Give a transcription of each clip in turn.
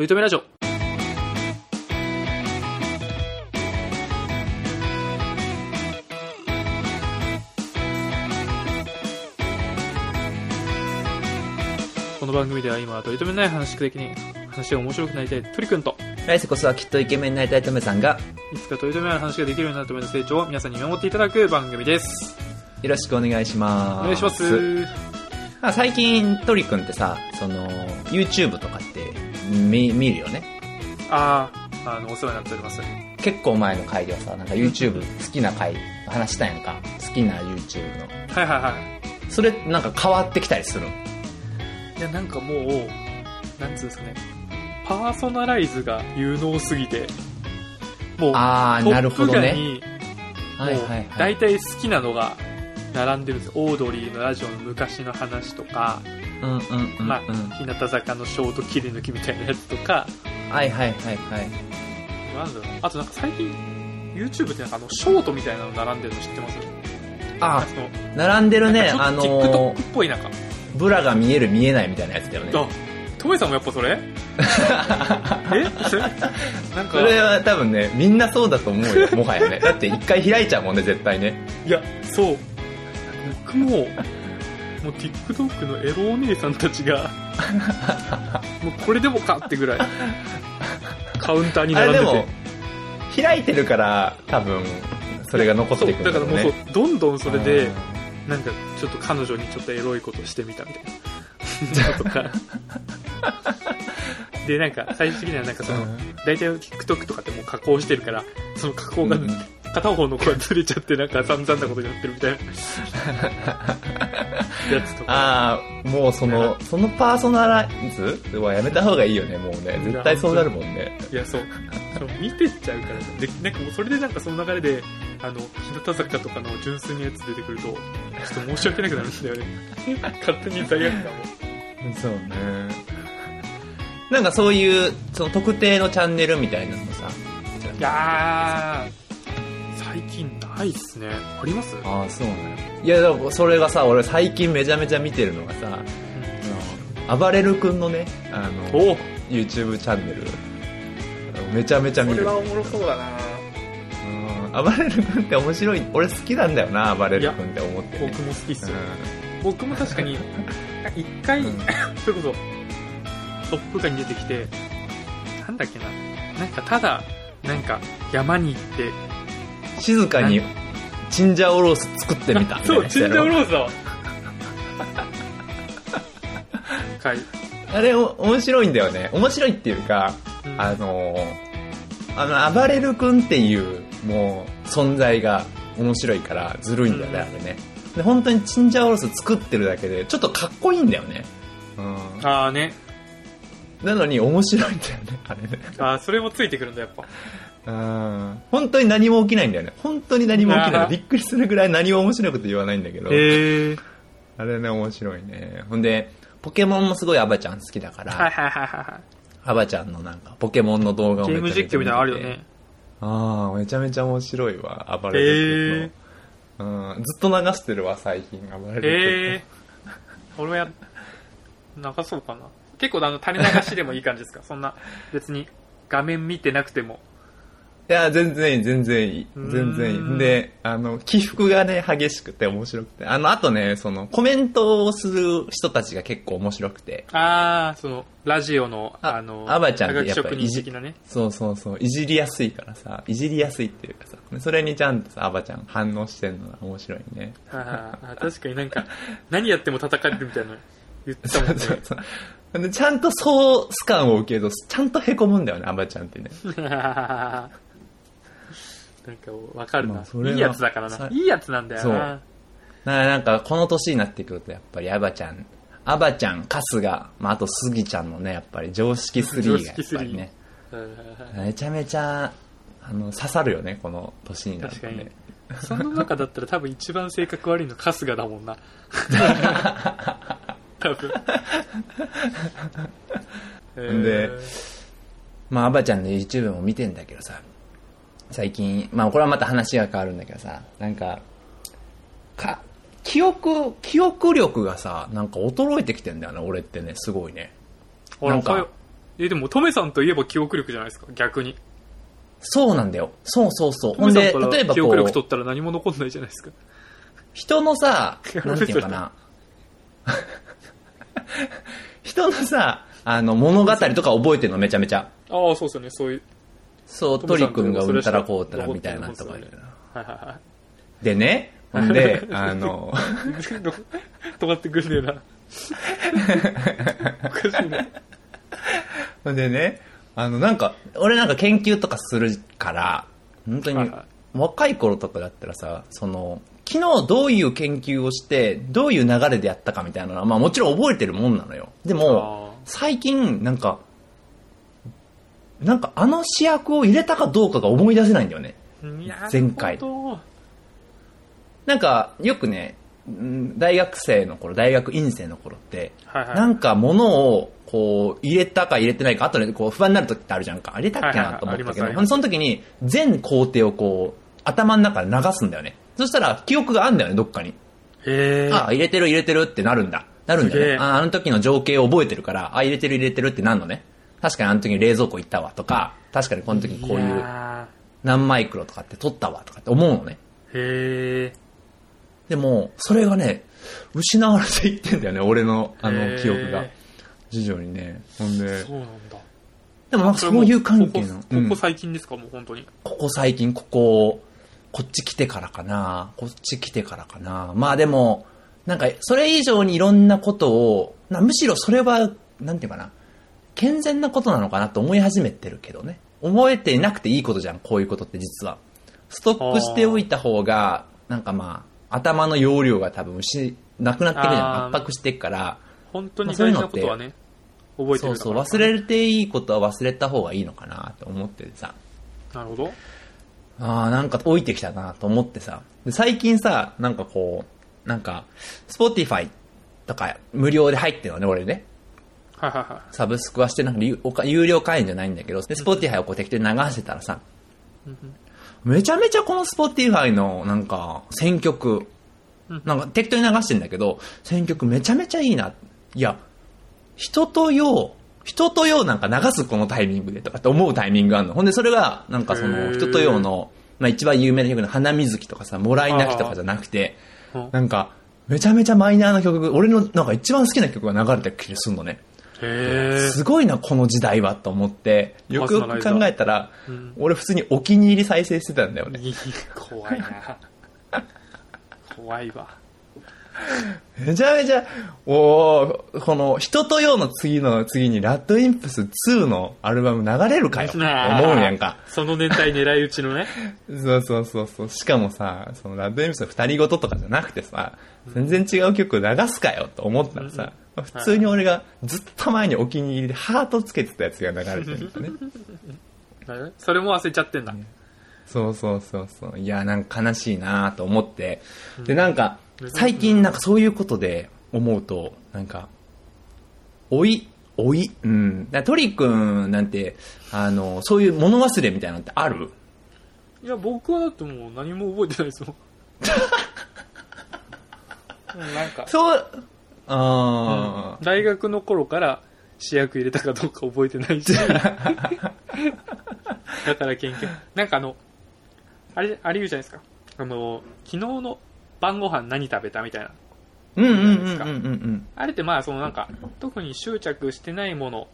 とりとめラジオ。この番組では今、とりとめない話的に話が面白くなりたい鳥くんと、来世こそはきっとイケメンになりたいトメさんが、いつかとりとめない話ができるようになるための成長を皆さんに見守っていただく番組です。よろしくお願いします。お願いします。あ最近、トリくんってさ、その、YouTube とか見見るよね。ああ、あの、お世話になっております。結構前の回ではさ、なんか YouTube 好きな回話したやんか。好きな YouTube の。はいはいはい。それなんか変わってきたりするいや、なんかもう、なんつうんですかね、パーソナライズが有能すぎて、もう、あー、トなるほどね。に、はいもうはいはい。大体好きなのが並んでるんですよ。オードリーのラジオの昔の話とか、うんうんうんうん。まあ、日向坂のショート切り抜きみたいなやつとか、はいはいはいはい。なんだろう、あとなんか最近、YouTube ってなんかあの、ショートみたいなの並んでるの知ってます？あその並んでるね、なんかあちょっとの TikTok っぽいなんか。ブラが見える見えないみたいなやつだよね。あ、トメさんもやっぱそれ？えそれ？なんか、それは多分ね、みんなそうだと思うよ、もはやね。だって一回開いちゃうもんね、絶対ね。いや、そう。僕も、もう TikTok のエロお姉さんたちが、もうこれでもかってぐらい、カウンターにあれで並んでて。も、開いてるから、多分、それが残っていくんだからもうそうね。、どんどんそれでうん、なんかちょっと彼女にちょっとエロいことしてみたみたいな。とか。で、なんか最終的にはなんかその、大体 TikTok とかってもう加工してるから、その加工がうん片方の子がずれちゃってなんか散々なことになってるみたいな やつとか。ああ、もうその、そのパーソナライズはやめた方がいいよね、もうね。絶対そうなるもんね。いや、そう。そう見てっちゃうからねで、なんかもうそれでなんかその流れで、あの、日向坂とかの純粋なやつ出てくると、ちょっと申し訳なくなるんだよね。勝手に罪悪感も。そうね。なんかそういう、その特定のチャンネルみたいなのもさ。いやー、最近ないっすね。あります？ああ、そうね。いや、でもそれがさ、俺最近めちゃめちゃ見てるのがさ、あの、暴れる君のね、あの、お YouTube チャンネル、めちゃめちゃ見る。これはおもろそうだなうん暴れる君って面白い。俺好きなんだよな、暴れる君って思って、ね。僕も好きっすよ。う僕も確かに、一回、うん それこそ、トップガンに出てきて、なんだっけな。なんかただ、なんか山に行って、ん静かにチンジャオロース作ってみたみたいそう、なチンジャオーロースだわ。回。あれお面白いんだよね。面白いっていうか、うんあのー、あの、暴れる君っていう、もう、存在が面白いから、ずるいんだよね、うんあれね。で、本当にチンジャオロース作ってるだけで、ちょっとかっこいいんだよね。うん。あーね。なのに面白いんだよね、あれね。あーそれもついてくるんだ、やっぱ。うん。本当に何も起きないんだよね。本当に何も起きない。びっくりするぐらい何も面白いこと言わないんだけど。あれね、面白いね。ほんで、ポケモンもすごいアバちゃん好きだから、はいはいはいはアバちゃんのなんか、ポケモンの動画い。をゲームめちゃめちゃ見てて実況みたいなのあるよね。ああ、めちゃめちゃ面白いわ、暴へれえる君の。うん、ずっと流してるわ、最近、暴れるへえ。俺はや、流そうかな。結構あの、垂れ流しでもいい感じですか？そんな、別に画面見てなくても。いや、全然いい、全然いい。全然いい。で、あの、起伏がね、激しくて面白くて。あの、あとね、その、コメントをする人たちが結構面白くて。あー、その、ラジオの、ああの、アバちゃんってやっぱり人的なね。そうそうそう、いじりやすいからさ、いじりやすいっていうかさ、それにちゃんとさ、アバちゃん反応してんのが面白いね。あーあー確かになんか、何やっても叩かれるみたいなの言ってたもんね。そうそうそう。でちゃんとソース感を受けると、ちゃんと凹むんだよね、アバちゃんってね。なんかわかるな、まあそれはいいやつだからなさ。いいやつなんだよそうな。ななんか、この年になってくると、やっぱりアバちゃん、アバちゃん、春日、まあ、あとスギちゃんのね、やっぱり常識3がやっぱりね、うんめちゃめちゃ、あの、刺さるよね、この年になると確かにね。。その中だったら多分一番性格悪いの春日だもんな。多分。えーでまあ、アバちゃんの YouTube も見てんだけどさ、最近、まあ、これはまた話が変わるんだけどさ、なんか、か、記憶、記憶力がさ、なんか衰えてきてんだよね、俺ってね、すごいね。なんかえ、でも、トメさんといえば記憶力じゃないですか、逆に。そうなんだよ。そうそうそう。トほんで、例えばこ記憶力取う、ったら何も残んないじゃないですか。人のさ、なんていうのかな。人のさ、あの、物語とか覚えてるのめちゃめちゃ。ああ、そうですよね、そういう。そう、トリ君がうんたらこうたらみたいなとか残ってるはいはいはい。でね、ほんで、あの、止まってくるんだよな。おかしいね。ほんでね、あの、なんか、俺なんか研究とかするから、本当に若い頃とかだったらさ、その、昨日どういう研究をして、どういう流れでやったかみたいなのは、まあもちろん覚えてるもんなのよ。でも、あ最近、なんか、なんかあの試薬を入れたかどうかが思い出せないんだよね。前回なんか、よくね、うん大学生の頃、大学院生の頃って、はいはい。なんか物をこう入れたか入れてないか、後でこう不安になる時ってあるじゃんか。入れたっけなと思ったけはいはいはいその時に全工程をこう頭の中で流すんだよね。そしたら記憶があんだよね、どっかに。あ、入れてる入れてるってなるんだ。なるんだよね。あの時の情景を覚えてるから、あ、入れてる入れてるってなるのね。確かにあの時に冷蔵庫行ったわとか、確かにこの時にこういうや何マイクロとかって取ったわとかって思うのね。ーへえ。でも、それがね、失われていってんだよね、俺のあの記憶が。徐々にね。ほんで。そうなんだ。でもなんかそういう関係の。ここうんここ最近ですか、もう本当に。ここ最近、ここ、こっち来てからかな。こっち来てからかな。まあでも、なんか、それ以上にいろんなことを、なむしろそれは、なんていうかな、健全なことなのかなと思い始めてるけどね。覚えていなくていいことじゃん、こういうことって実は。ストックしておいた方が、なんかまあ、頭の容量が多分し、なくなってくるじゃん。圧迫してから。本当に大事なことはね、覚えてるそうそう、忘れていいことは忘れた方がいいのかなと思っててさ。なるほど。ああ、なんか置いてきたなと思ってさ。で最近さ、なんかこう、なんか、Spotify とか無料で入ってるのね、俺ね。はいはいはサブスクはしてなくて、有おか有料会員じゃないんだけど、で、 Spotify をこう適当に流してたらさ、めちゃめちゃこの Spotify のなんか選曲、なんか適当に流してんだけど、選曲めちゃめちゃいいな。いや、人とよう、人とようなんか流すこのタイミングでとかって思うタイミングがあるの。ほんでそれが、なんかそへのー一青窈の、まあ一番有名な曲の花水木とかさ、もらい泣きとかじゃなくて、うんなんか、めちゃめちゃマイナーな曲が、俺のなんか一番好きな曲が流れた気がするのね。すごいな、この時代はと思って、よくよく考えたら、うん俺普通にお気に入り再生してたんだよね。怖いな。怖いわ。めちゃめちゃ、おーこの、人とようの次の次に、ラッドインプス2のアルバム流れるかよ。思うやんか。その年代狙い撃ちのね。そうそうそうそう。しかもさ、そのラッドインプスの二人ごととかじゃなくてさ、全然違う曲流すかよと思ったらさ、普通に俺がずっと前にお気に入りでハートつけてたやつが流れてるんだね。それも忘れちゃってんだ。そうそうそうそう。いや、なんか悲しいなと思って。で、なんか、最近なんかそういうことで思うと、なんか、老い、老い、うん。トリ君なんて、あの、そういう物忘れみたいなのってある？いや、僕はだってもう何も覚えてないですもん。う んなんか、そう、あー、大学の頃から試薬入れたかどうか覚えてないし。だから研究。なんかあの、あれ、あれ言うじゃないですか。あの、昨日の晩ご飯何食べたみたいな。うんうんうんうんうんあれってまあそのなんか、特に執着してないもの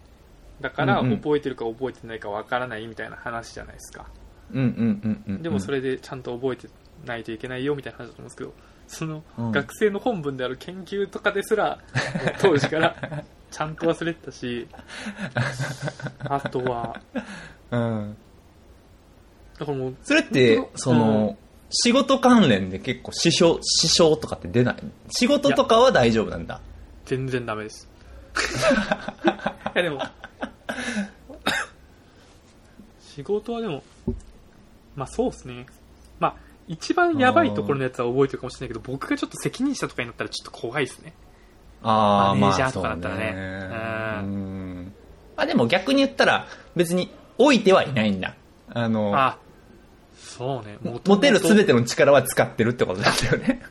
だから覚えてるか覚えてないかわからないみたいな話じゃないですか。うんうんうんうん。でもそれでちゃんと覚えてないといけないよみたいな話だと思うんですけど、そのうん学生の本文である研究とかですら、当時からちゃんと忘れてたし、あとは、うん。だからもう、それってその、仕事関連で結構支障、支障とかって出ない？仕事とかは大丈夫なんだ。全然ダメです。いやでも、仕事はでも、まあそうですね。まあ、一番やばいところのやつは覚えてるかもしれないけど、僕がちょっと責任者とかになったらちょっと怖いですね。ああ、まあ、マネージャーとかだったらねそううんうん。まあでも逆に言ったら、別に置いてはいないんだ。あの、あ、そうね。も持てる全て。ての力は使ってるってことだったよね。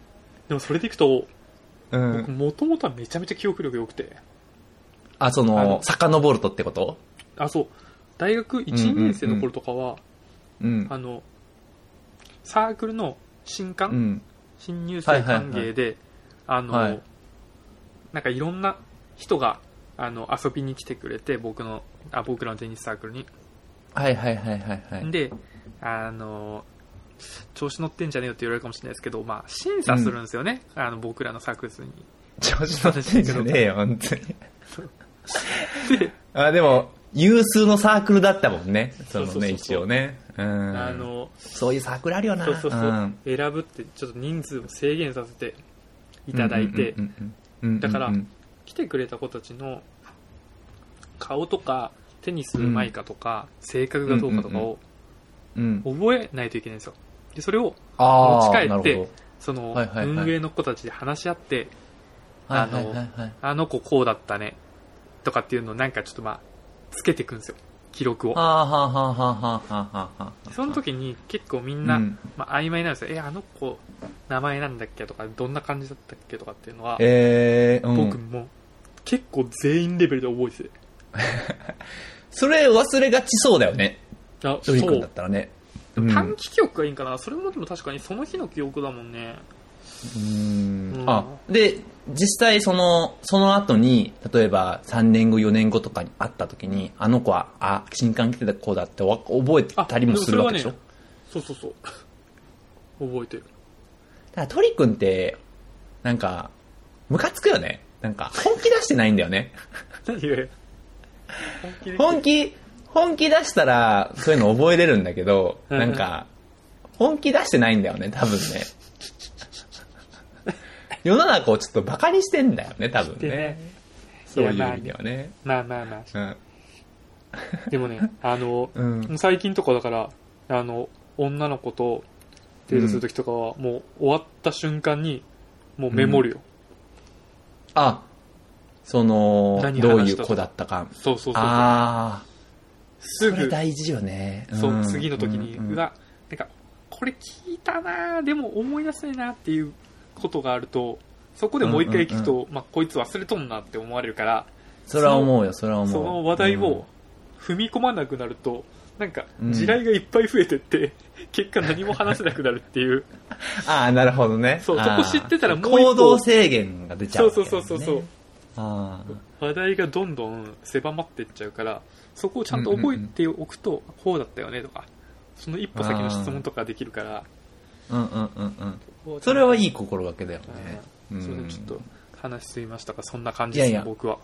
でもそれでいくと、う僕ん。もともとはめちゃめちゃ記憶力良くて、あ、そあのの、遡るとってこと？あ、そう。大学1、うんうんうん2年生の頃とかは、うん。あの、サークルの新刊、うん。新入生歓迎で、あの、はいなんかいろんな人が、あの、遊びに来てくれて、僕の、あ、僕らのテニスサークルに。はいはいはいはいはい。で、あの、調子乗ってんじゃねえよって言われるかもしれないですけど、まあ、審査するんですよね。あの、僕らのサークルに。調子乗ってんじゃねえよ、本当に。で、あ、でも、有数のサークルだったもんね。そのね、一応ね。うん。あの、そういうサークルあるよな。そうそうそう、ん選ぶって、ちょっと人数を制限させていただいて、だから来てくれた子たちの顔とか、テニスうまいかとか、性格がどうかとかをうん。覚えないといけないんですよ。で、それを、ああ、持ち帰ってその、運営の子たちで話し合って、ど。はいはいはいはい。あの子こうだったね、とかっていうのをなんかちょっとまあ、つけていくんですよ。記録を。はあはあはあはあはあは。その時に結構みんな、うんまあ、曖昧なんですよ。え、あの子、名前なんだっけ？とか、どんな感じだったっけ？とかっていうのは、えー、うん。僕も結構全員レベルで覚えてて。それ忘れがちそうだよね。あ、ドリ君そう。だったらね。うん短期記憶がいいんかな？それもでも確かにその日の記憶だもんね。うんうんあ、で、実際その、その後に、例えば3年後、4年後とかに会った時に、あの子は、あ、新刊来てた子だってわ覚えたりもするわけでしょ？あそうそうそう。覚えてる。だからトリ君って、なんか、ムカつくよね。なんか、本気出してないんだよね。何が本気で本気、本気出したら、そういうの覚えれるんだけど、うんなんか、本気出してないんだよね、多分ね。世の中をちょっとバカにしてんだよね、多分ね。そういう意味ではね。まあまあまあ。うん。でもね、あの、うん。最近とかだから、あの、女の子とデートするときとかは、もう終わった瞬間に、もうメモるよ。あ、その、何どういう子だったか。そうそうそう。ああ、すぐ、大事よね。そう、ん次の時に、うんうわ、なんか、これ聞いたなぁでも思い出せないなっていうことがあると、そこでもう一回聞くと、まあ、こいつ忘れとんなって思われるから、それは思うよ、それは思う。その話題うんを踏み込まなくなると、なんか、うん地雷がいっぱい増えてって、結果何も話せなくなるっていう。ああ、なるほどね。そうそこ知ってたらもう行動制限が出ちゃうね、そうそうそうそう。ああ。話題がどんどん狭まっていっちゃうから、そこをちゃんと覚えておくと、こうだったよねとか、その一歩先の質問とかできるから、うんうんうんうん。それはいい心がけだよね。それでちょっと話しすぎましたが、そんな感じですね、僕は。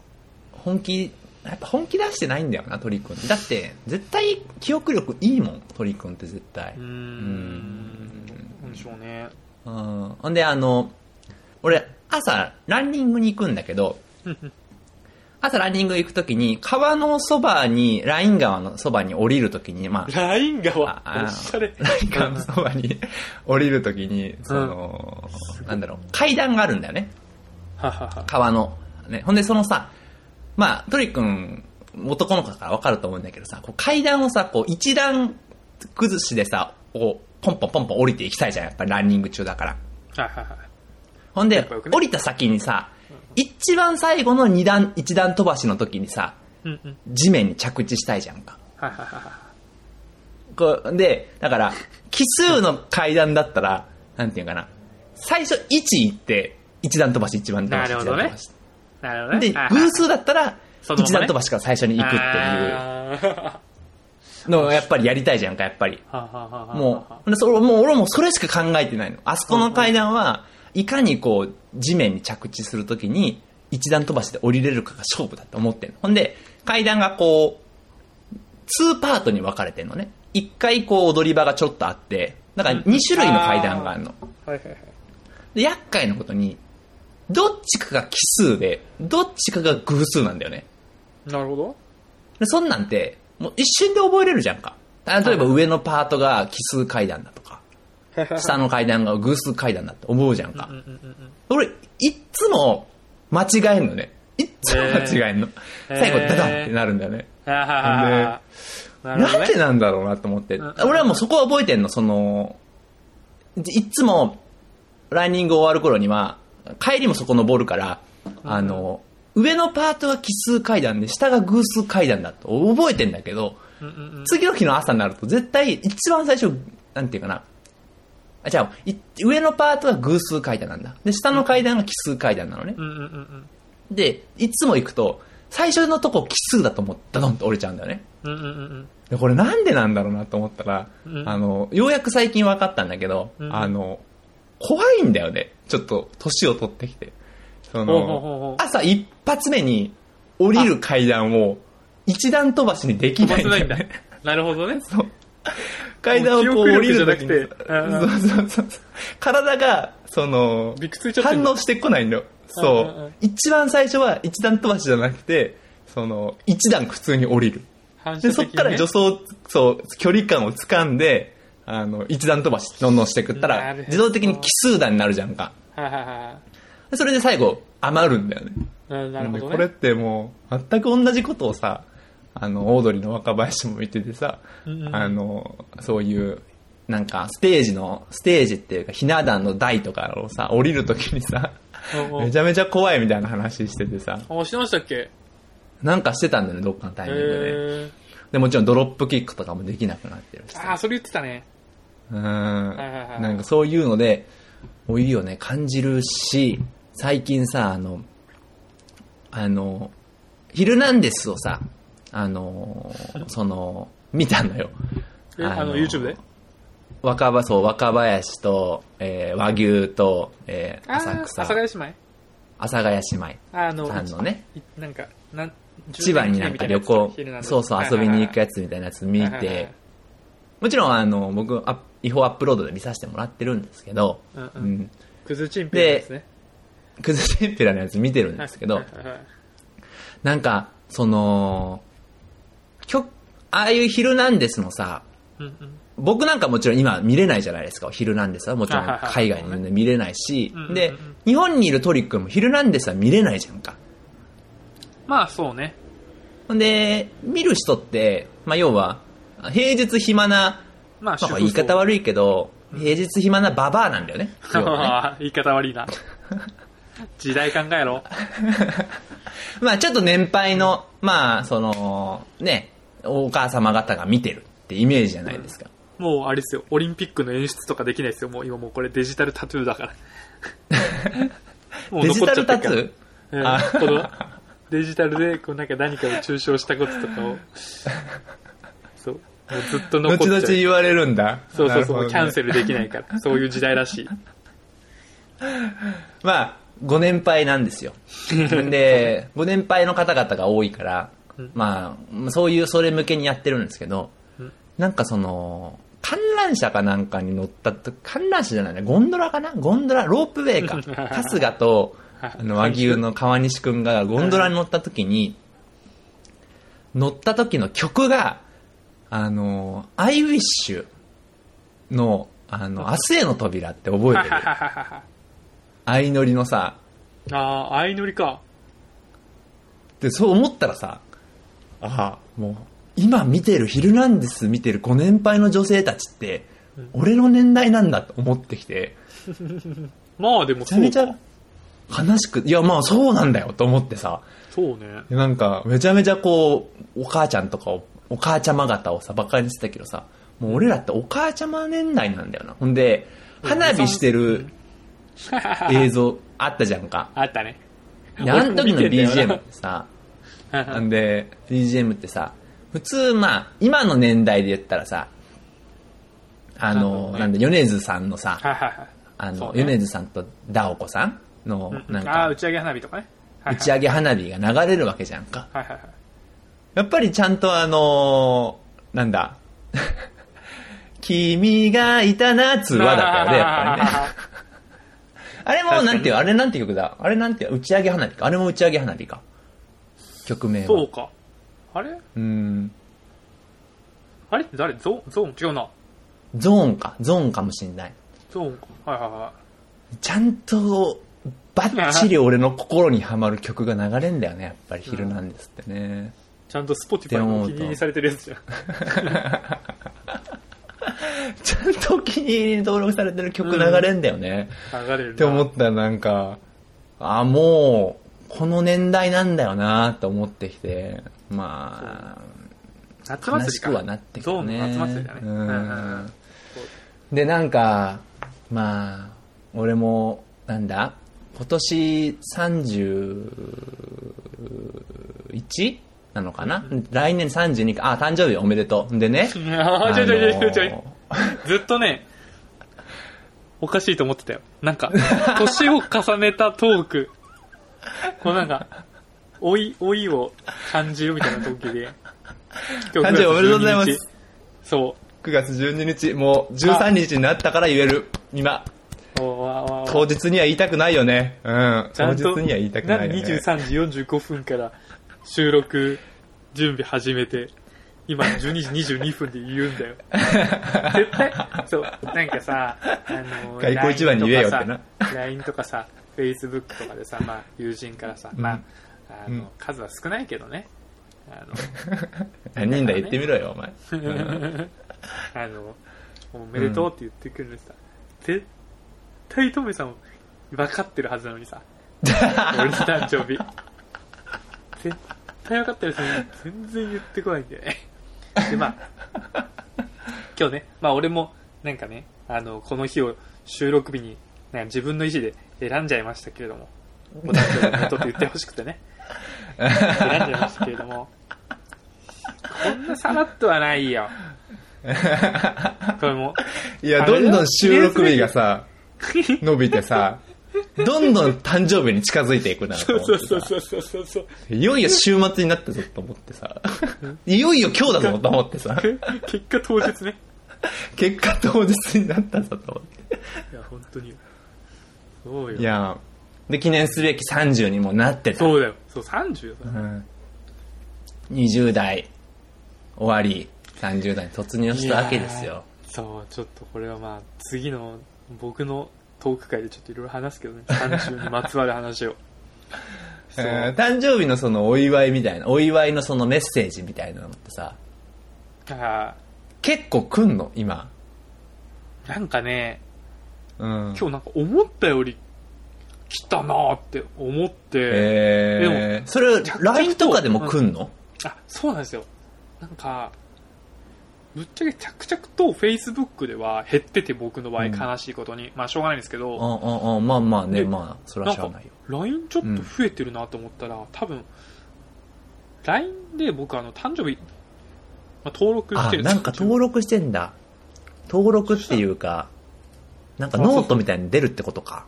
本気、やっぱ本気出してないんだよな、鳥くん。だって、絶対記憶力いいもん、鳥くんって絶対うー。ん。なんでしょうね。うん。ほんで、あの、俺、朝、ランニングに行くんだけど、朝ランニング行くときに、川のそばに、ライン川のそばに降りるときに、まあ、ライン川、あおしゃれ。ライン川のそばに 降りるときに、その、なんだろう、階段があるんだよね。ははは。川の。ね。ほんで、そのさ、まあ、トリ君、男の子だから分かると思うんだけどさ、こう階段をさ、こう一段崩しでさ、こう、ポンポンポンポン降りていきたいじゃん、やっぱりランニング中だから。はいはいはい。ほんでね降りた先にさ、一番最後の二段、一段飛ばしの時にさ、うんうん。地面に着地したいじゃんか。はいはいはいはこうで、だから、奇数の階段だったら、なんていうかな、最初1行って、一段飛ばし、一番飛ばし、なるほどね。なるほどね。で、偶数だったら、一段飛ばしから最初に行くっていうあのをやっぱりやりたいじゃんか、やっぱり。もう、でそれもう俺もそれしか考えてないの。あそこの階段は、いかにこう、地面に着地するときに、一段飛ばしで降りれるかが勝負だと思ってんの。ほんで、階段がこう、2パートに分かれてんのね。一回こう踊り場がちょっとあって、だから2種類の階段があるの。はいはいはい。で、厄介なことに、どっちかが奇数で、どっちかが偶数なんだよね。なるほど。でそんなんて、もう一瞬で覚えれるじゃんか。例えば上のパートが奇数階段だとか、下の階段が偶数階段だって思うじゃんか。俺、いっつも間違えんのね。いっつも間違えんの。へー最後、ダダンってなるんだよね。ははははなんでなんだろうなと思って。うん俺はもうそこは覚えてんの、その、いっつも、ランニング終わる頃には、帰りもそこ登るから、あの、上のパートが奇数階段で、下が偶数階段だと覚えてんだけど。次の日の朝になると絶対一番最初、なんていうかな。あ、じゃあ、い上のパートは偶数階段なんだ。で、下の階段が奇数階段なのね。うんうんうんうん。で、いつも行くと、最初のとこ奇数だと思ったドンって折れちゃうんだよね。うんうんうんうん。でこれなんでなんだろうなと思ったら、うんあの、ようやく最近分かったんだけど、うんあの、怖いんだよね。ちょっと、年を取ってきて。その朝一発目に降りる階段を一段飛ばしにできないんだよね。なるほどね。そう。階段をこう降りる力じゃなときにくてそうそうそう。体が、その、反応してこないんだよ。そう。一番最初は一段飛ばしじゃなくて、その、一段普通に降りる。ね。そっから助走、そう、距離感を掴んで、あの、一段飛ばし、どんどんしてくったら自動的に奇数段になるじゃんか。それで最後、余るんだよね。なるほどね。でこれってもう、全く同じことをさ、あの、オードリーの若林も言っててさ、うんうん。あの、そういう、なんか、ステージの、ステージっていうか、ひな壇の台とかをさ、降りるときにさ、めちゃめちゃ怖いみたいな話しててさ、あ、してましたっけ？なんかしてたんだよね、どっかのタイミングで。へで、もちろんドロップキックとかもできなくなってるし。あー、それ言ってたね。うん。なんかそういうので、老いをね、感じるし、最近さ、あの、あの、ヒルナンデスをさ、あの、その、見たのよ。え、あの、YouTube で？若葉、そう、若林と、えー和牛と、えー浅草、阿佐ヶ谷姉妹？阿佐ヶ谷姉妹あの、さんのね、いなんか、なん、千葉になんか旅行、そうそう遊びに行くやつつみたいなやつ見て、もちろんあの、僕、あ違法アップロードで見させてもらってるんですけど、うんううん。ん。クズチンピラですね。クズテンペラのやつ見てるんですけど。なんか、その、曲、ああいうヒルナンデスのさ、うんうん僕なんかもちろん今見れないじゃないですか、ヒルナンデスは。もちろん海外にいるんで見れないしで、日本にいるトリックもヒルナンデスは見れないじゃんか。まあ、そうね。ほんで、見る人って、まあ要は、平日暇な、まあ、まあ言い方悪いけど、平日暇なババアなんだよね。ね 言い方悪いな。時代考えろ。まあちょっと年配の、まあその、ね、お母様方が見てるってイメージじゃないですか。もう、あれですよ。オリンピックの演出とかできないですよ。もう今もうこれデジタルタトゥーだから。デジタルタトゥー？デジタルで、こうなんか何かを抽象したこととかを、そう。もうずっと残っ後ちゃう。々言われるんだ。そうそうそう、ねキャンセルできないから。そういう時代らしい。まあ、ご年配なんですよ。で、ご年配の方々が多いから、うんまあ、そういう、それ向けにやってるんですけどうん、なんかその、観覧車かなんかに乗ったと、観覧車じゃないね、ゴンドラかな？ゴンドラ、ロープウェイか。春日と、あの、和牛の川西くんがゴンドラに乗った時に、乗った時の曲が、あの、アイウィッシュの、あの、明日への扉って覚えてる？相乗りのさ、ああ、相乗りか。で、そう思ったらさ、ああ、もう、今見てる、ヒルナンデス見てるご年配の女性たちって、俺の年代なんだと思ってきて、まあでもめちゃめちゃ悲しく、いやまあそうなんだよと思ってさ、そうね。なんか、めちゃめちゃこう、お母ちゃんとかを、お母ちゃま方をさ、バカにしてたけどさ、もう俺らってお母ちゃま年代なんだよな。ほんで、花火してる映像あったじゃんか。あったね。で、あの時の BGM よってさ、な なんで、BGM ってさ、普通、まあ、今の年代で言ったらさ、あの、なんだ、米津さんのさ、はいはいはい。あの、米津さんとダオコさんの、なんか打、ち上げ花火とかね。はい打ち上げ花火が流れるわけじゃんか。はいはいはい。やっぱりちゃんとあのーなんだ、君がいた夏はだったよね、やっぱりね。あれもなんていう、あれなんて曲だ？あれなんていう、打ち上げ花火か？あれも打ち上げ花火か。曲名は。そうか。あれ？うん。あれ誰？ ZONE ZONE？違うな。 ZONE か。 ZONE かもしんない。 ZONE か。はいはいはちゃんと、バッチリ俺の心にはまる曲が流れんだよね、やっぱりヒルナンデスってね。い。ちゃんと Spotify のお気に入りにされてるやつじゃん。ちゃんとお気に入りに登録されてる曲流れんだよね。流れるな。って思ったらなんか、あ、もう、この年代なんだよなと思ってきて、まあ、夏祭りか。悲しくはなってきたね。夏祭りだね。ううんうんうんん。で、なんか、まあ、俺も、なんだ今年 31? なのかな、来年32か。あ、誕生日おめでとう。でね。ああ、ちょいちょいちょいちょいずっとね、おかしいと思ってたよ。なんか、年を重ねたトーク。こうなんか、老い、老いを感じるみたいな時で。今誕生日おめでとうございます9月12日。そ9月12日、もう13日になったから言える。今。当日には言いたくないよね。うん。当日には言いたくないよね。23時45分から収録準備始めて、今12時22分で言うんだよ。絶対、そう、なんかさ、あの、外交一番に言えよってな LINE とかさ、Facebook とかでさ、まあ、友人からさ、まあ、あの、うん数は少ないけどね、あ 何人だ言ってみろよ、お前。の、あの、おめでとうって言ってくるのにさ、絶対トメさん分かってるはずなのにさ、俺の誕生日。絶対分かってる人に全然言ってこないんだよね。で、まあ、今日ね、まあ俺もなんかね、あの、この日を収録日に、なんか自分の意思で選んじゃいましたけれども、お誕生日おめでとうって言ってほしくてね、選んじゃいましたけれども、こんなさらっとはないよ。これもいや、どんどん収録日がさ、伸びてさ、どんどん誕生日に近づいていくなとそう思ってさそうそうそうそうそう。いよいよ週末になったぞと思ってさ、いよいよ今日だぞと思ってさ、結果当日ね。結果当日になったぞと思って。いや、本当に。そうよ。いや、で、記念すべき30にもなってた。そうだよ。そう、30よ。うん20代終わり、30代に突入したわけですよ。そう、ちょっとこれはまあ、次の僕のトーク会でちょっといろいろ話すけどね。30にまつわる話を。そう。うん誕生日のそのお祝いみたいな、お祝いのそのメッセージみたいなのってさ、あ結構来んの今。ーなんかね、うん。今日なんか思ったより来たなーって思って、えー、それ、LINE とかでも来んの、あ、そうなんですよ。なんか、ぶっちゃけ着々と Facebook では減ってて僕の場合うん悲しいことに、まあしょうがないんですけど、あああまあまあね、でまあ、それはしゃあないよ。LINE ちょっと増えてるなと思ったら、多分 LINE で僕あの誕生日、まあ、登録しあて、るんですなんか登録してんだ。登録っていうか、なんかノートみたいに出るってことか。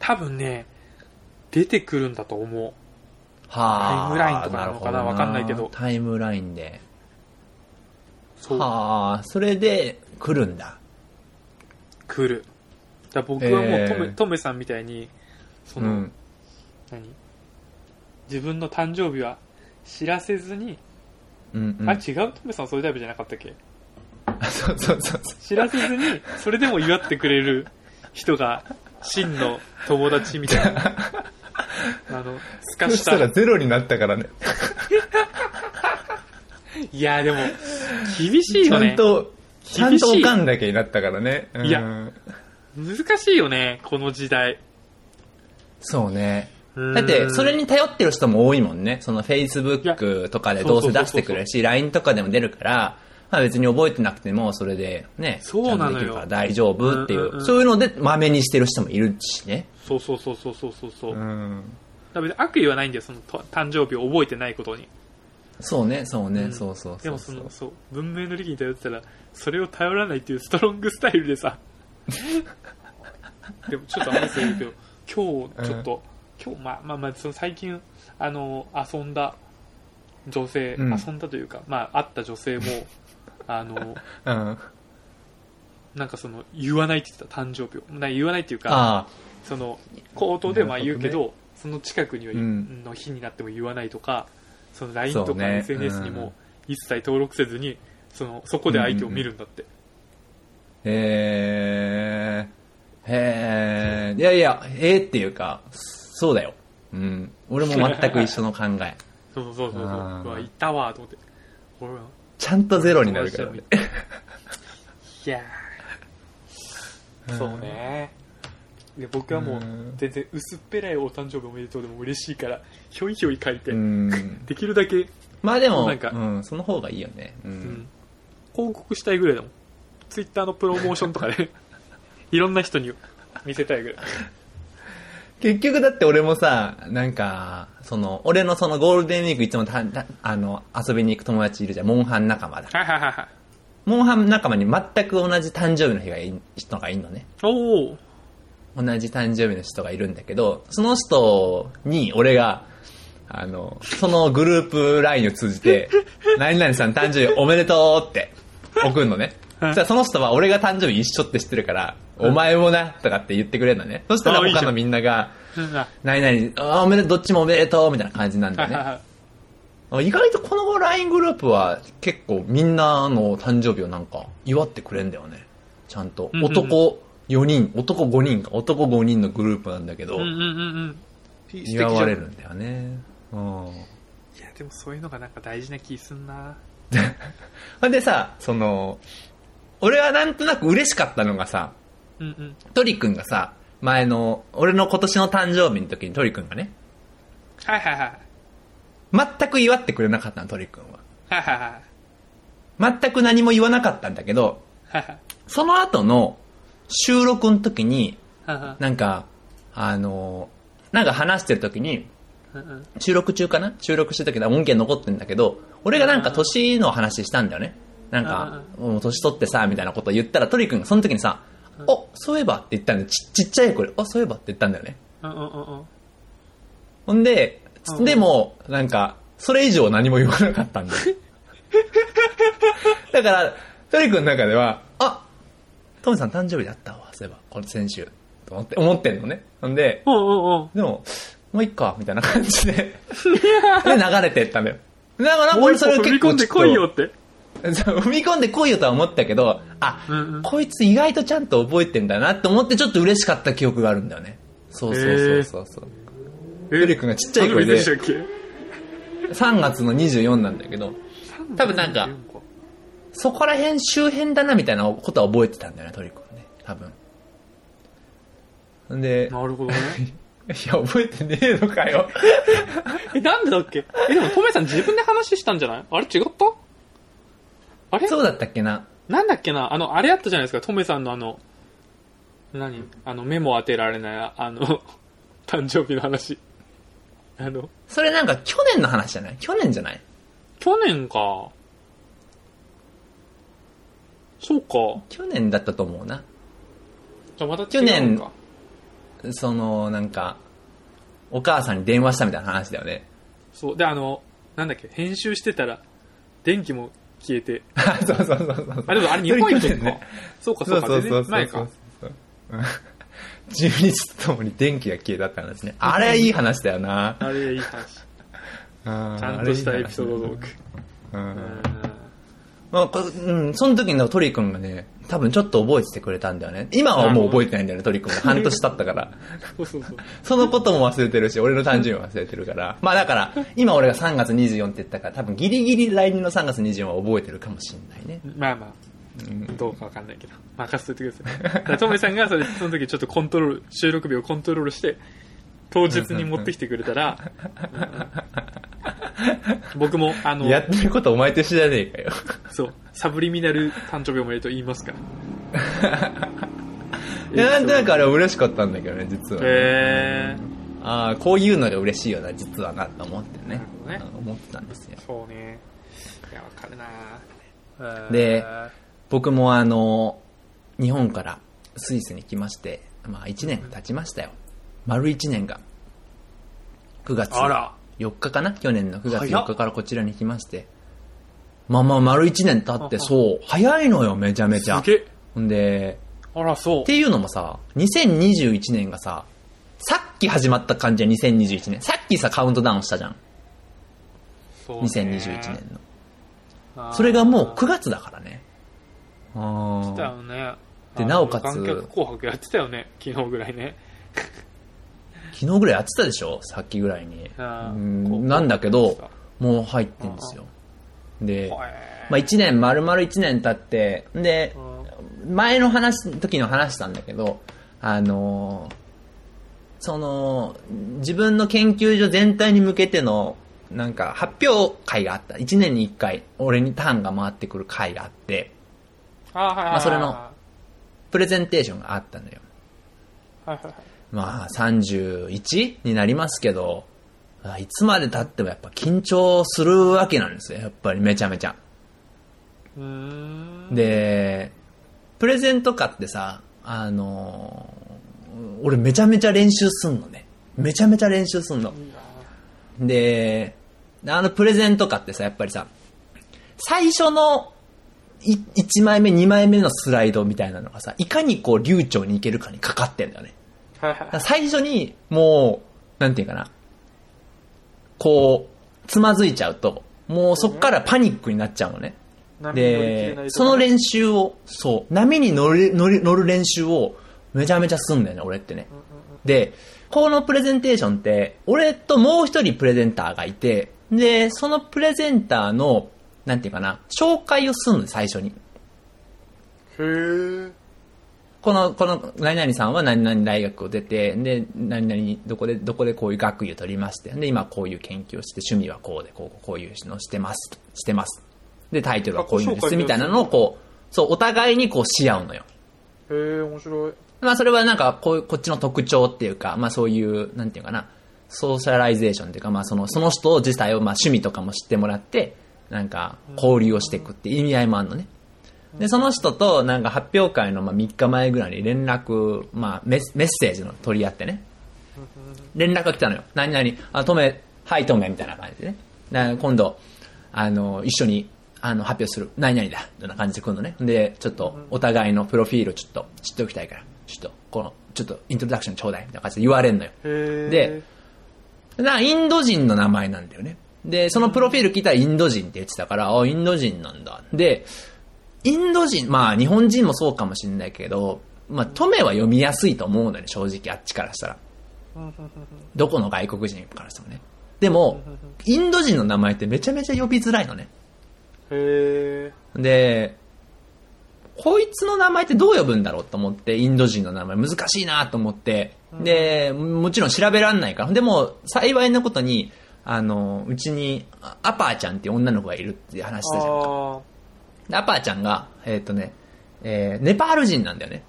多分ね出てくるんだと思うはあ。タイムラインとかなのかなわかんないけどタイムラインで。そうはあ、それで来るんだ。来るだ僕はもうえートメ,、トメさんみたいにそうの、ん。何？自分の誕生日は知らせずに、うん、うん。あ違う？トメさんそういうタイプじゃなかったっけ？そうそうそう。知らせずにそれでも祝ってくれる人が真の友達みたいな あのすかしそしたらたゼロになったからね。いやでも厳しいちゃよねんと、ちゃん厳しいとおかんだけになったからね。うんいや難しいよねこの時代そうね。うんだって、それに頼ってる人も多いもんね。その Facebook とかでどうせ出してくれるし、LINE とかでも出るから、まあ別に覚えてなくても、それでね、そうなのるから大丈夫っていう、うんうんうん。そういうので、まめにしてる人もいるしね。そうそうそうそうそうそうそう、ん。ら別に悪意はないんだよそのと誕生日を覚えてないことに。そうね、そうね、うん。そうそうそう。でもそのそう文明の利器に頼ってたらそれを頼らないっていうストロングスタイルでさ。でもちょっと話するけど今日ちょっと、今日まあまあまあその最近あの遊んだ女性、うん。遊んだというかまあ会った女性もあのうん。なんかその言わないって言ってた誕生日をな言わないっていうかあその口頭でまあ言うけなどその近くには、うんの日になっても言わないとかその LINE とか SNS にうんも一切登録せずにそのそこで相手を見るんだって、あ。へえ。へえ。いやいや、ええっていうか、そうだよ。うん。俺も全く一緒の考え。そうそうそうそううわいたわと思って俺はちゃんとゼロになるからね。いやーそうねで僕はもううん全然薄っぺらいお誕生日おめでとうでも嬉しいからひょいひょい書いて、うん。できるだけ、まあでも、なんかうん、その方がいいよね。ううんん。広告したいぐらいだもんツイッターのプロモーションとかで いろんな人に見せたいぐらい結局だって俺もさ、なんか、その、俺のそのゴールデンウィークいつもたたあの、遊びに行く友達いるじゃん。モンハン仲間だ。はいはいはいはいモンハン仲間に全く同じ誕生日の日がい人がいるのね。おお同じ誕生日の人がいるんだけど、その人に俺が、あの、そのグループ LINE を通じて、何々さん誕生日おめでとうって送るのね。そはいしたらその人は俺が誕生日一緒って知ってるから、お前もな、とかって言ってくれるのね。そしたら他のみんなが、何々、あおめでどっちもおめでとう、みたいな感じなんだよね。意外とこの LINE グループは結構みんなの誕生日をなんか祝ってくれんだよね。ちゃんと。男4人、男5人か、男5人のグループなんだけど、祝われるんだよね。うん。いやでもそういうのがなんか大事な気すんな ほんでさ、その、俺はなんとなく嬉しかったのがさ、うんうん。トリくんがさ、前の、俺の今年の誕生日の時にトリくんがね、はいはいはい。全く祝ってくれなかったの、トリくんは。はいはいはい。全く何も言わなかったんだけど、はいはい。その後の収録の時に、はいはいなんか、あの、なんか話してる時に、収録中かな？収録してたけど音源残ってんだけど、俺がなんか年の話したんだよね。なんか、もう年取ってさ、みたいなこと言ったら、トリ君がその時にさ、お、そういえばって言ったんだよ。ちちっちゃい声で、あ、そういえばって言ったんだよね。うんうんうんうんほんでう、んでも、なんか、それ以上何も言わなかったんだよ。だから、トリ君の中では、あ、トミさん誕生日だったわ、そういえば、この先週。と思って、思ってんのね。ほんで、うんうんうんでも、もういっか、みたいな感じで、で、流れてったんだよ。なんか、なんかもう俺それ一歩踏み込んでこいよっ踏み込んでこいよとは思ったけど、あ、うんうんこいつ意外とちゃんと覚えてんだなって思ってちょっと嬉しかった記憶があるんだよね。そうそうそうそうそう。えトリ君がちっちゃい声ででしたっ3月の24なんだけど、け多分なんかそこら辺周辺だなみたいなことは覚えてたんだよね、トリ君ね。多分。んで、なるほどね いや、覚えてねえのかよ。えなんでだっけ？えでもトメさん自分で話したんじゃない？あれ違った？あれ？そうだったっけな？なんだっけな？あの、あれあったじゃないですか、トメさんのあの、何？あの、目も当てられない、あの、誕生日の話。あの、それなんか去年の話じゃない？去年じゃない？去年か。そうか。去年だったと思うな。じゃあまた去年。その、なんか、お母さんに電話したみたいな話だよね。そう。で、あの、なんだっけ、編集してたら、電気も消えて。そうそうそうそう。あ、でもあれ日本行くか。ね。そうか、そそううか、そう前か。うん12日とともに電気が消えたって話ね。あれいい話だよな。あれいい話。ちゃんとしたエピソードトーク。うんうんまあ、こうん、その時にトリ君がね、多分ちょっと覚えててくれたんだよね。今はもう覚えてないんだよね、トリ君が。半年経ったから。そうそうそう。そのことも忘れてるし、俺の誕生日も忘れてるから。まあだから、今俺が3月24って言ったから、多分ギリギリ来年の3月24は覚えてるかもしれないね。まあまあ、どうかわかんないけど、任せといてください。トメさんがそれ、その時ちょっとコントロール、収録日をコントロールして、当日に持ってきてくれたら、僕も、あの、やってることお前と一緒じゃねえかよ。そう、サブリミナル誕生日おめでとう言いますから。いや、なんとなくあれは嬉しかったんだけどね、実は。へああ、こういうのが嬉しいよな、実はな、と思ってね。ね思ってたんですよー。。そうね。いや、わかるなで僕もあの、日本からスイスに来まして、まあ1年経ちましたよ。丸1年が。9月あら4日かな？去年の9月早っ4日からこちらに来まして。まあまあ丸1年経って、そう、早いのよ、めちゃめちゃ。ほんで、あら、そうっ。ていうのもさ、2021年がさ、さっき始まった感じや、2021年。さっきさ、カウントダウンしたじゃん。そうね2021年の。それがもう9月だからね。あだあ。よね。でなおかつ無観客紅白やってたよね、昨日ぐらいね。昨日ぐらいやってたでしょ？さっきぐらいに。うんなんだけど、もう入ってんですよ。で、まあ1年、丸々1年経って、で、前の話、時の話したんだけど、あのーその、自分の研究所全体に向けての、なんか発表会があった。1年に1回、俺にターンが回ってくる会があって、あ。まあそれのプレゼンテーションがあったのよ。はいはいはい。まあ、31になりますけど、あいつまで経ってもやっぱ緊張するわけなんですよ。やっぱりめちゃめちゃ。で、プレゼンとかってさ、あのー俺めちゃめちゃ練習すんのね。めちゃめちゃ練習すんの。で、あのプレゼンとかってさ、やっぱりさ、最初の1枚目、2枚目のスライドみたいなのがさ、いかにこう流暢にいけるかにかかってんだよね。はいはい最初に、もう、なんていうかな、こう、つまずいちゃうと、もうそっからパニックになっちゃうのね。でその練習を、そう、波に乗る、乗る、乗る練習をめちゃめちゃすんだよね、俺ってね。で、このプレゼンテーションって、俺ともう一人プレゼンターがいて、で、そのプレゼンターの、なんていうかな、紹介をすんの、最初に。へー。この、この、何々さんは何々大学を出て、で、何々、どこで、どこでこういう学位を取りまして、で、今こういう研究をして、趣味はこうで、こう、こういうのをしてます、してます。で、タイトルはこういうんです、みたいなのをこう、そう、お互いにこうし合うのよ。へー、面白い。まあ、それはなんか、こう、こっちの特徴っていうか、まあ、そういう、なんていうかな、 socialization っていうか、まあ、その、その人自体を、まあ、趣味とかも知ってもらって、なんか、交流をしていくって意味合いもあるのね。で、その人と、なんか、発表会の、まあ、3日前ぐらいに連絡、まあ、メッセージの取り合ってね。連絡が来たのよ。何々、あ、トメ、はい、トメ、みたいな感じでね。で今度、あの、一緒に、あの、発表する。何々だ。みたいな感じで来るのね。で、ちょっと、お互いのプロフィールをちょっと知っておきたいから、ちょっと、この、ちょっと、イントロダクションちょうだい。みたいな感じで言われんのよ。で、な、インド人の名前なんだよね。で、そのプロフィール聞いたらインド人って言ってたから、あ、インド人なんだ。で、インド人、まあ日本人もそうかもしれないけど、まあ、トメは読みやすいと思うのよね、正直あっちからしたら。どこの外国人からしてもね。でも、インド人の名前ってめちゃめちゃ呼びづらいのね。へー。で、こいつの名前ってどう呼ぶんだろうと思って、インド人の名前難しいなと思って、で、もちろん調べらんないから。でも、幸いなことに、あの、うちにあアパーちゃんっていう女の子がいるって話したじゃんか。あでアパーちゃんが、えっ、とね、えーネパール人なんだよね。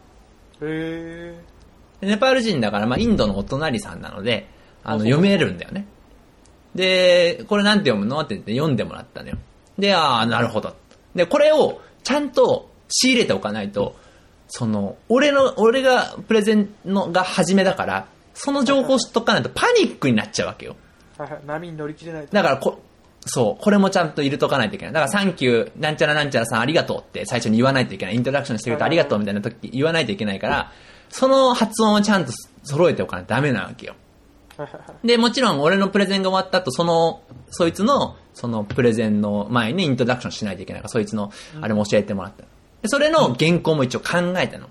ー。へでネパール人だから、まあ、インドのお隣さんなので、あの、読めるんだよね。で、これなんて読むのって言って読んでもらったのよ。で、ああ、なるほど。で、これをちゃんと仕入れておかないと、その、俺の、俺がプレゼンのが初めだから、その情報知っとかないとパニックになっちゃうわけよ。ー。はいはい。波に乗り切れないと。だからこ、そう、これもちゃんと入れとかないといけない。だから、サンキュー、なんちゃらなんちゃらさんありがとうって最初に言わないといけない。イントロダクションしてくれてありがとうみたいな時言わないといけないから、その発音をちゃんと揃えておかないとダメなわけよ。で、もちろん俺のプレゼンが終わった後、その、そいつの、そのプレゼンの前にイントロダクションしないといけないから、そいつの、あれも教えてもらった。でそれの原稿も一応考えたの。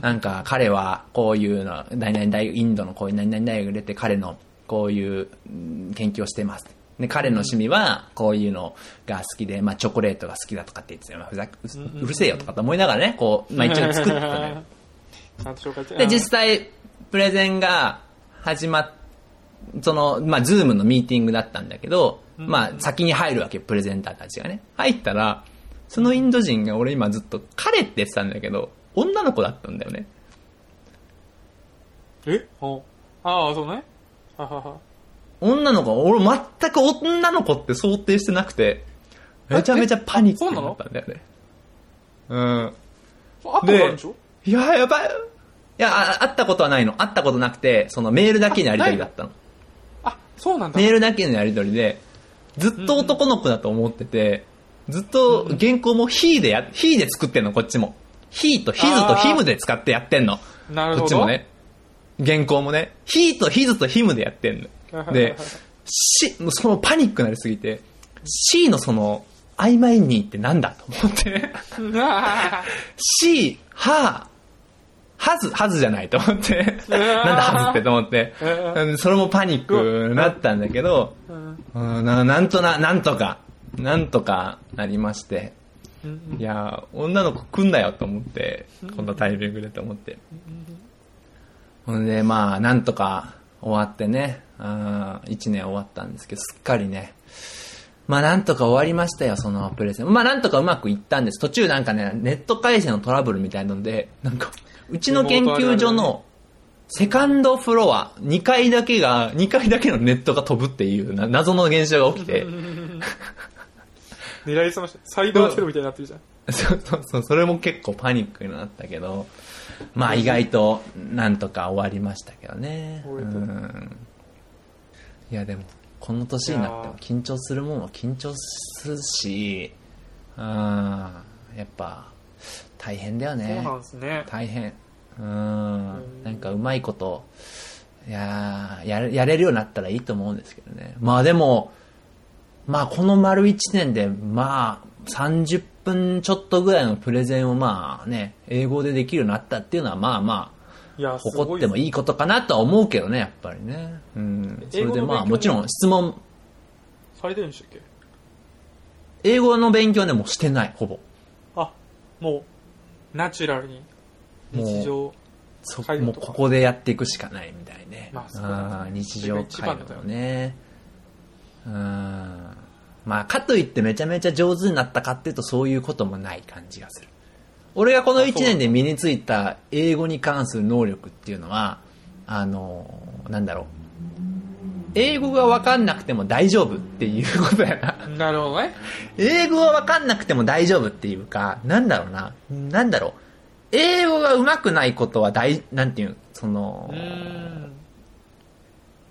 なんか、彼はこういうの、何々大学、インドのこういう何々大学出て、彼のこういううん研究をしてます。で、彼の趣味はこういうのが好きで、まあチョコレートが好きだとかって言って。まあふざううるせえよとかと思いながらね、こう、まあ一応作ったのよ。ちゃんと紹介して。で、実際、プレゼンが始まっ、その、まあ、 Zoom のミーティングだったんだけど、まあ、先に入るわけよ、プレゼンターたちがね。入ったら、そのインド人が俺今ずっと彼って言ってたんだけど、女の子だったんだよね。え？ああ、そうね。ははは。女の子、俺全く女の子って想定してなくて、めちゃめちゃパニックになったんだよね。うん。あったことあるんでしょ？いや、やばい。いや、あ会ったことはないの。会ったことなくて、そのメールだけのやりとりだったの。あ、そうなんだ。メールだけのやり取りで、ずっと男の子だと思ってて、ずっと原稿も he でや、he で作ってんの、こっちも。he と his と him で使ってやってんの。なるほど。こっちもね。原稿もね、he と his と him でやってんの。で、し、もうそのパニックになりすぎて、C のその、曖昧にってなんだと思って。C、は、はず、はずじゃないと思って。なんだはずってと思って。うんそれもパニックになったんだけど、ななんとな、なんとか、なんとかなりまして。うんいやー、女の子来んなよと思って、こんなタイミングでと思って。ほんで、まあ、なんとか終わってね、1年終わったんですけど、すっかりね、まあなんとか終わりましたよ、そのプレゼン。まあなんとかうまくいったんです。途中なんかね、ネット回線のトラブルみたいなので、なんか、うちの研究所のセカンドフロア、2階だけが、2階だけのネットが飛ぶっていうな謎の現象が起きて。狙いすました。サイバーテロみたいになってるじゃん。そうそうそう、それも結構パニックになったけど、まあ意外となんとか終わりましたけどね。うん。いやでも、この年になっても緊張するもんは緊張するし、うん、やっぱ大変だよね。そうなんですね。大変。うん。なんかうまいこと、いやややれるようになったらいいと思うんですけどね。まあでも、まあこの丸1年で、まあ30分ちょっとぐらいのプレゼンをまあね、英語でできるようになったっていうのはまあまあ、誇ってもいいことかなとは思うけどね、やっぱりね。うん。それでまあもちろん質問、されてるんでしたっけ？英語の勉強でもしてない、ほぼ。あ、もう、ナチュラルに、日常、そもうここでやっていくしかないみたいね。まあそうだね日常会話それが一番だよをね。うん。まあ、かといってめちゃめちゃ上手になったかっていうとそういうこともない感じがする。俺がこの1年で身についた英語に関する能力っていうのは、あの、なんだろう。英語がわかんなくても大丈夫っていうことやな。なるほどね。英語がわかんなくても大丈夫っていうか、なんだろうな。なんだろう。英語が上手くないことは大、なんていう、その。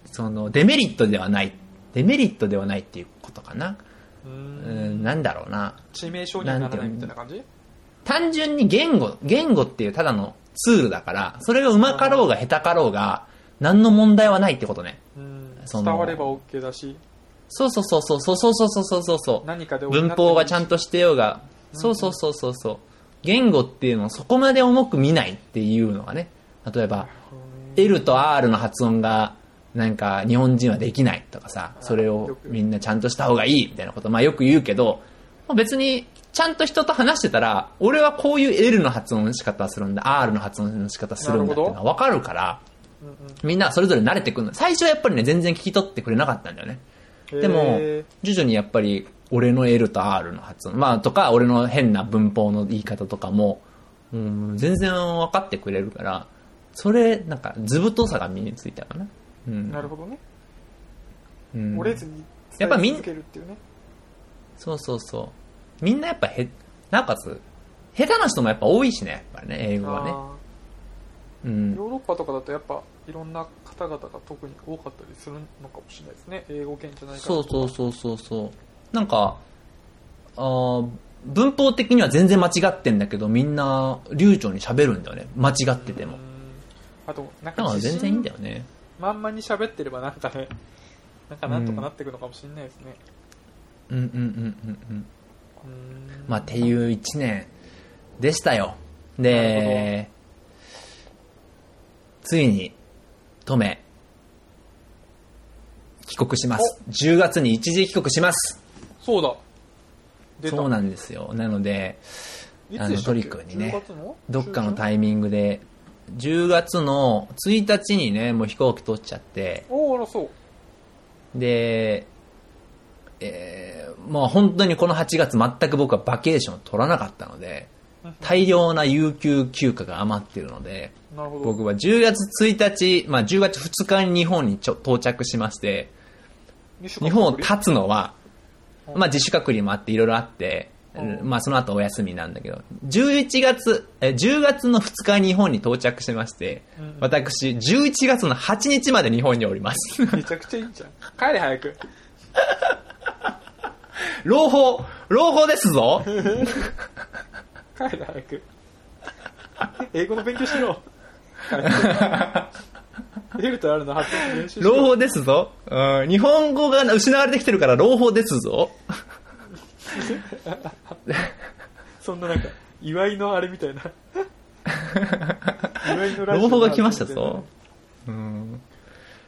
その、デメリットではない。デメリットではないっていうことかな。うんん、なんだろうな。致命傷にはならないみたいな感じ？単純に言語、言語っていうただのツールだから、それが上手かろうが下手かろうが、何の問題はないってことね。うん。伝われば OK だし、そうそうそうそうそうそうそうそうそうそう。何かで文法がちゃんとしてようが、そうそうそうそうそう。言語っていうのをそこまで重く見ないっていうのがね、例えば、L と R の発音が、なんか日本人はできないとかさ、それをみんなちゃんとした方がいいみたいなこと、まあよく言うけど、まあ別にちゃんと人と話してたら、俺はこういう L の発音の仕方するんだ、R の発音の仕方するんだっていうのがわかるから、みんなそれぞれ慣れてくるの。最初はやっぱりね、全然聞き取ってくれなかったんだよね。でもへ、徐々にやっぱり、俺の L と R の発音、まあ、とか、俺の変な文法の言い方とかも、うん、全然分かってくれるから、それ、なんか、図太さが身についたかな。うん。ーなるほどね。うん折れずにやっぱみん伝え続けるっていうね。そうそうそう。みんなやっぱへ、なおかつ、下手な人もやっぱ多いしね、やっぱりね、英語はね。うん。ヨーロッパとかだとやっぱいろんな方々が特に多かったりするのかもしれないですね。英語圏じゃないからそうそうそうそうそう。なんか、あー文法的には全然間違ってんだけど、みんな流暢に喋るんだよね。間違っててもうん。あと、なんだか全然いいんだよね。まんまに喋ってればなんかね、なんかなんとかなっていくのかもしれないですね。うんうんうんうんうん。うんまあ、っていう一年でしたよ。なで、ついに、止め、帰国します。10月に一時帰国します。そうだ。そうなんですよ。なので、あの、トリ君にね10月の？どっかのイタイミングで、10月の1日にね、もう飛行機取っちゃって、おーあら、そう。で、えー、まあ本当にこの8月全く僕はバケーションを取らなかったので、大量な有給休暇が余っているので、なるほど。僕は10月1日、まあ10月2日に日本にちょ到着しまして、日本を立つのは、まあ自主隔離もあっていろいろあって、うんまあその後お休みなんだけど、11月、え10月の2日に日本に到着しましてうん、私11月の8日まで日本におります。めちゃくちゃいいんじゃん。帰れ、早く。朗報、朗報ですぞ帰れ、早く。英語の勉強しろ。早く。エルとあるの発音練習しろ。朗報ですぞ、うん、日本語が失われてきてるから朗報ですぞ そんななんか、祝いのあれみたいな。祝いの朗報が来ましたぞ。うん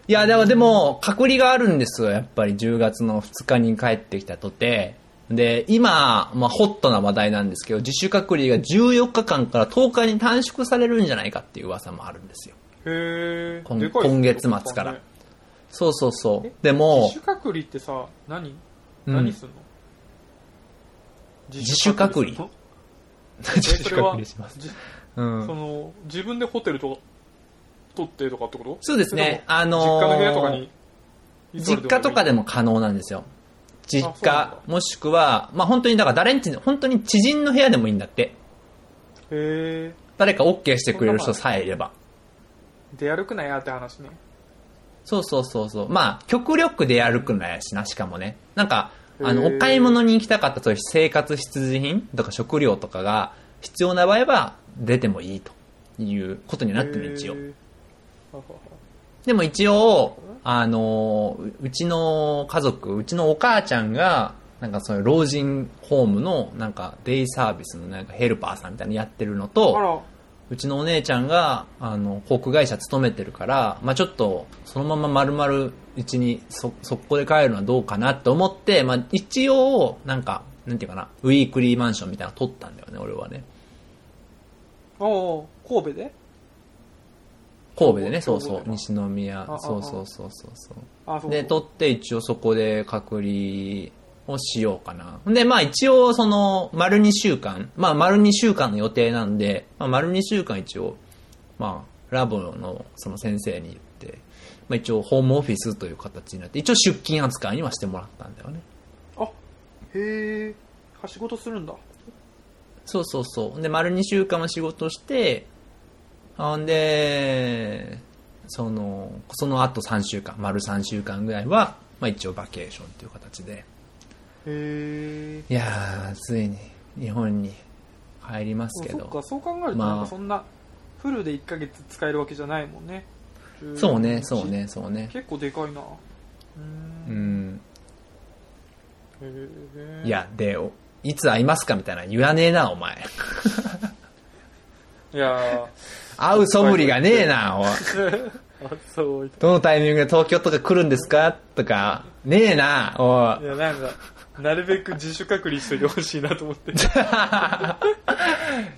いや、でも、でも、隔離があるんですよ、やっぱり10月の2日に帰ってきたとて。で、今、まあ、ホットな話題なんですけど、自主隔離が14日間から10日に短縮されるんじゃないかっていう噂もあるんですよ。へえ。今月末からねそうそうそうえ。でも自、主隔離ってさ、何？うん何すんの？自主隔離 自主隔離します。じうんそ。の、自分でホテルとか取ってとかってこと？そうですね。あのも実家の部屋とかーに。実家とかでもも可能なんですよ。実家、もしくは、まあ本当に、だから誰んち、本当に知人の部屋でもいいんだって。へえ。誰か OK してくれる人さえいれば。出歩くなやって話ね。そうそうそうそう。まあ、極力で歩くのやしな、しかもね。なんか、あの、お買い物に行きたかったそういう生活必需品とか食料とかが必要な場合は出てもいいということになってる、一応でも一応、あの、ううちの家族、うちのお母ちゃんが、なんかそういう老人ホームのなんかデイサービスのなんかヘルパーさんみたいなのやってるのあと、ら、うちのお姉ちゃんが、あの、航空会社勤めてるから、まあちょっと、そのまま丸々、うちに、そ、速攻で帰るのはどうかなって思って、まあ一応、なんか、なんていうかな、ウィークリーマンションみたいなの取ったんだよね、俺はね。おお神戸で？神戸でね、そうそう、西宮。そうそうそうそうそう。で、取って一応そこで隔離をしようかな。で、まあ一応その、丸2週間、まあ丸2週間の予定なんで、まあ丸2週間一応、まあ、ラボのその先生に言って、まあ一応ホームオフィスという形になって、一応出勤扱いにはしてもらったんだよね。あ、へえ。はしごとするんだ。そうそうそう。で、丸2週間は仕事して、ほんで、その、その後3週間、丸3週間ぐらいは、まあ一応バケーションっていう形で。いやー、ついに日本に帰りますけど。そっか、そう考えると、まあなんかそんな、フルで1ヶ月使えるわけじゃないもんね。そうね、そう。ね、そうね。結構でかいな。うん。い。や、で、おいつ会いますかみたいな言わねえな、お前。いや会う素振りがねえな、おい。どのタイミングで東京とか来るんですかとか、ねえな、おいい。や、なんか、なるべく自主隔離しといてほしいなと思って。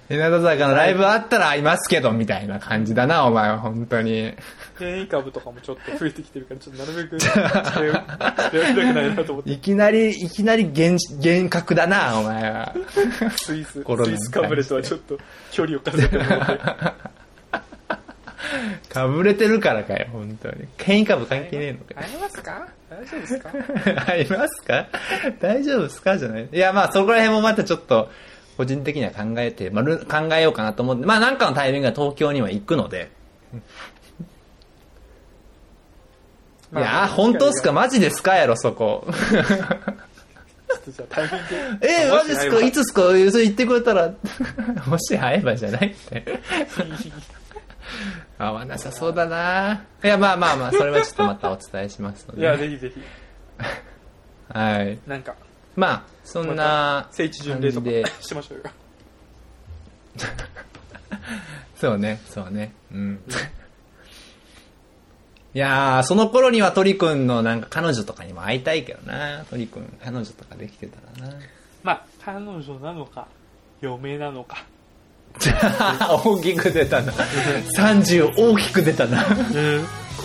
日向坂のライブあったら会いますけど、みたいな感じだな、お前は、本当に。変異株とかもちょっと増えてきてるから、ちょっとなるべく、近寄りたくないなと思って。いきなり、いきなり厳、厳格だな、お前は。スイス、スイスかぶれとはちょっと距離を稼いでもらって。かぶれてるからかよ、本当に。変異株関係ねえのかよ。ありますか？大丈夫ですか？ありますか？大丈夫ですか？じゃない。いや、まあ、そこら辺もまたちょっと、個人的には考えて、まあ、る考えようかなと思って、まあ、なんかのタイミングが東京には行くので、いや、本当っすか？マジですかやろ、そこ。えー、マジっすか？いつっすか？それ言ってくれたら、もし会えばじゃないって。合わなさそうだないや、まあまあまあ、それはちょっとまたお伝えしますので。いや、ぜひぜひ。はい。なんか、まあ、そんな聖地巡礼とかしましょうよ。そうね、そうね。うん。いやー、その頃には鳥くんのなんか彼女とかにも会いたいけどな。鳥くん、彼女とかできてたらな。まあ、彼女なのか、嫁なのか。大きく出たな。30大きく出たな。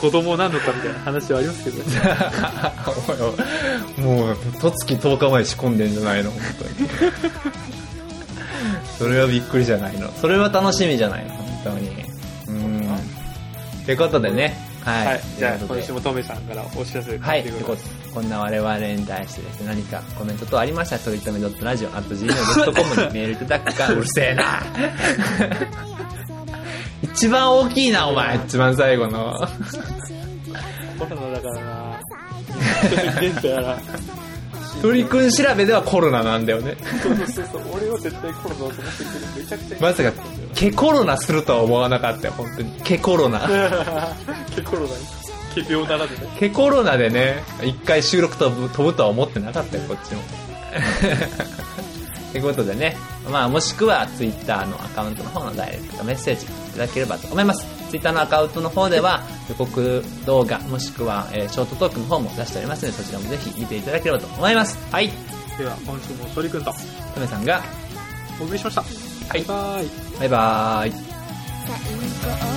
子供なのかみたいな話はありますけど、もう、とつき10日前仕込んでんじゃないの、本当に。それはびっくりじゃないの。それは楽しみじゃないの、本当に。うん。ってことでね。はい。はい。じゃあ、今週もトメさんからお知らせはい、ということでこんな我々に対してですね、何かコメント等ありましたら、とりとめ .radio.gmail.com にメールいただくか、うるせえな。一番大きいな、お前。一番最後の。コロナだからな現在やら。鳥くん調べではコロナなんだよね。そうそうそう俺は絶対コロナだと思ってるけど、めちゃくちゃ。まさか、毛コロナするとは思わなかったよ、本当に。毛コロナ。毛コロナに。毛病ならぬね。毛コロナでね、一回収録飛ぶ飛ぶとは思ってなかったよ、こっちも。ということでね、まあもしくは Twitter のアカウントの方のダイレクトメッセージいただければと思います。Twitter のアカウントの方では予告動画もしくは、えーショートトークの方も出しておりますので、そちらもぜひ見ていただければと思います。はい。では、今週も鳥くんとトメさんが、お送りしました。バイバイ。バイバーイ。最高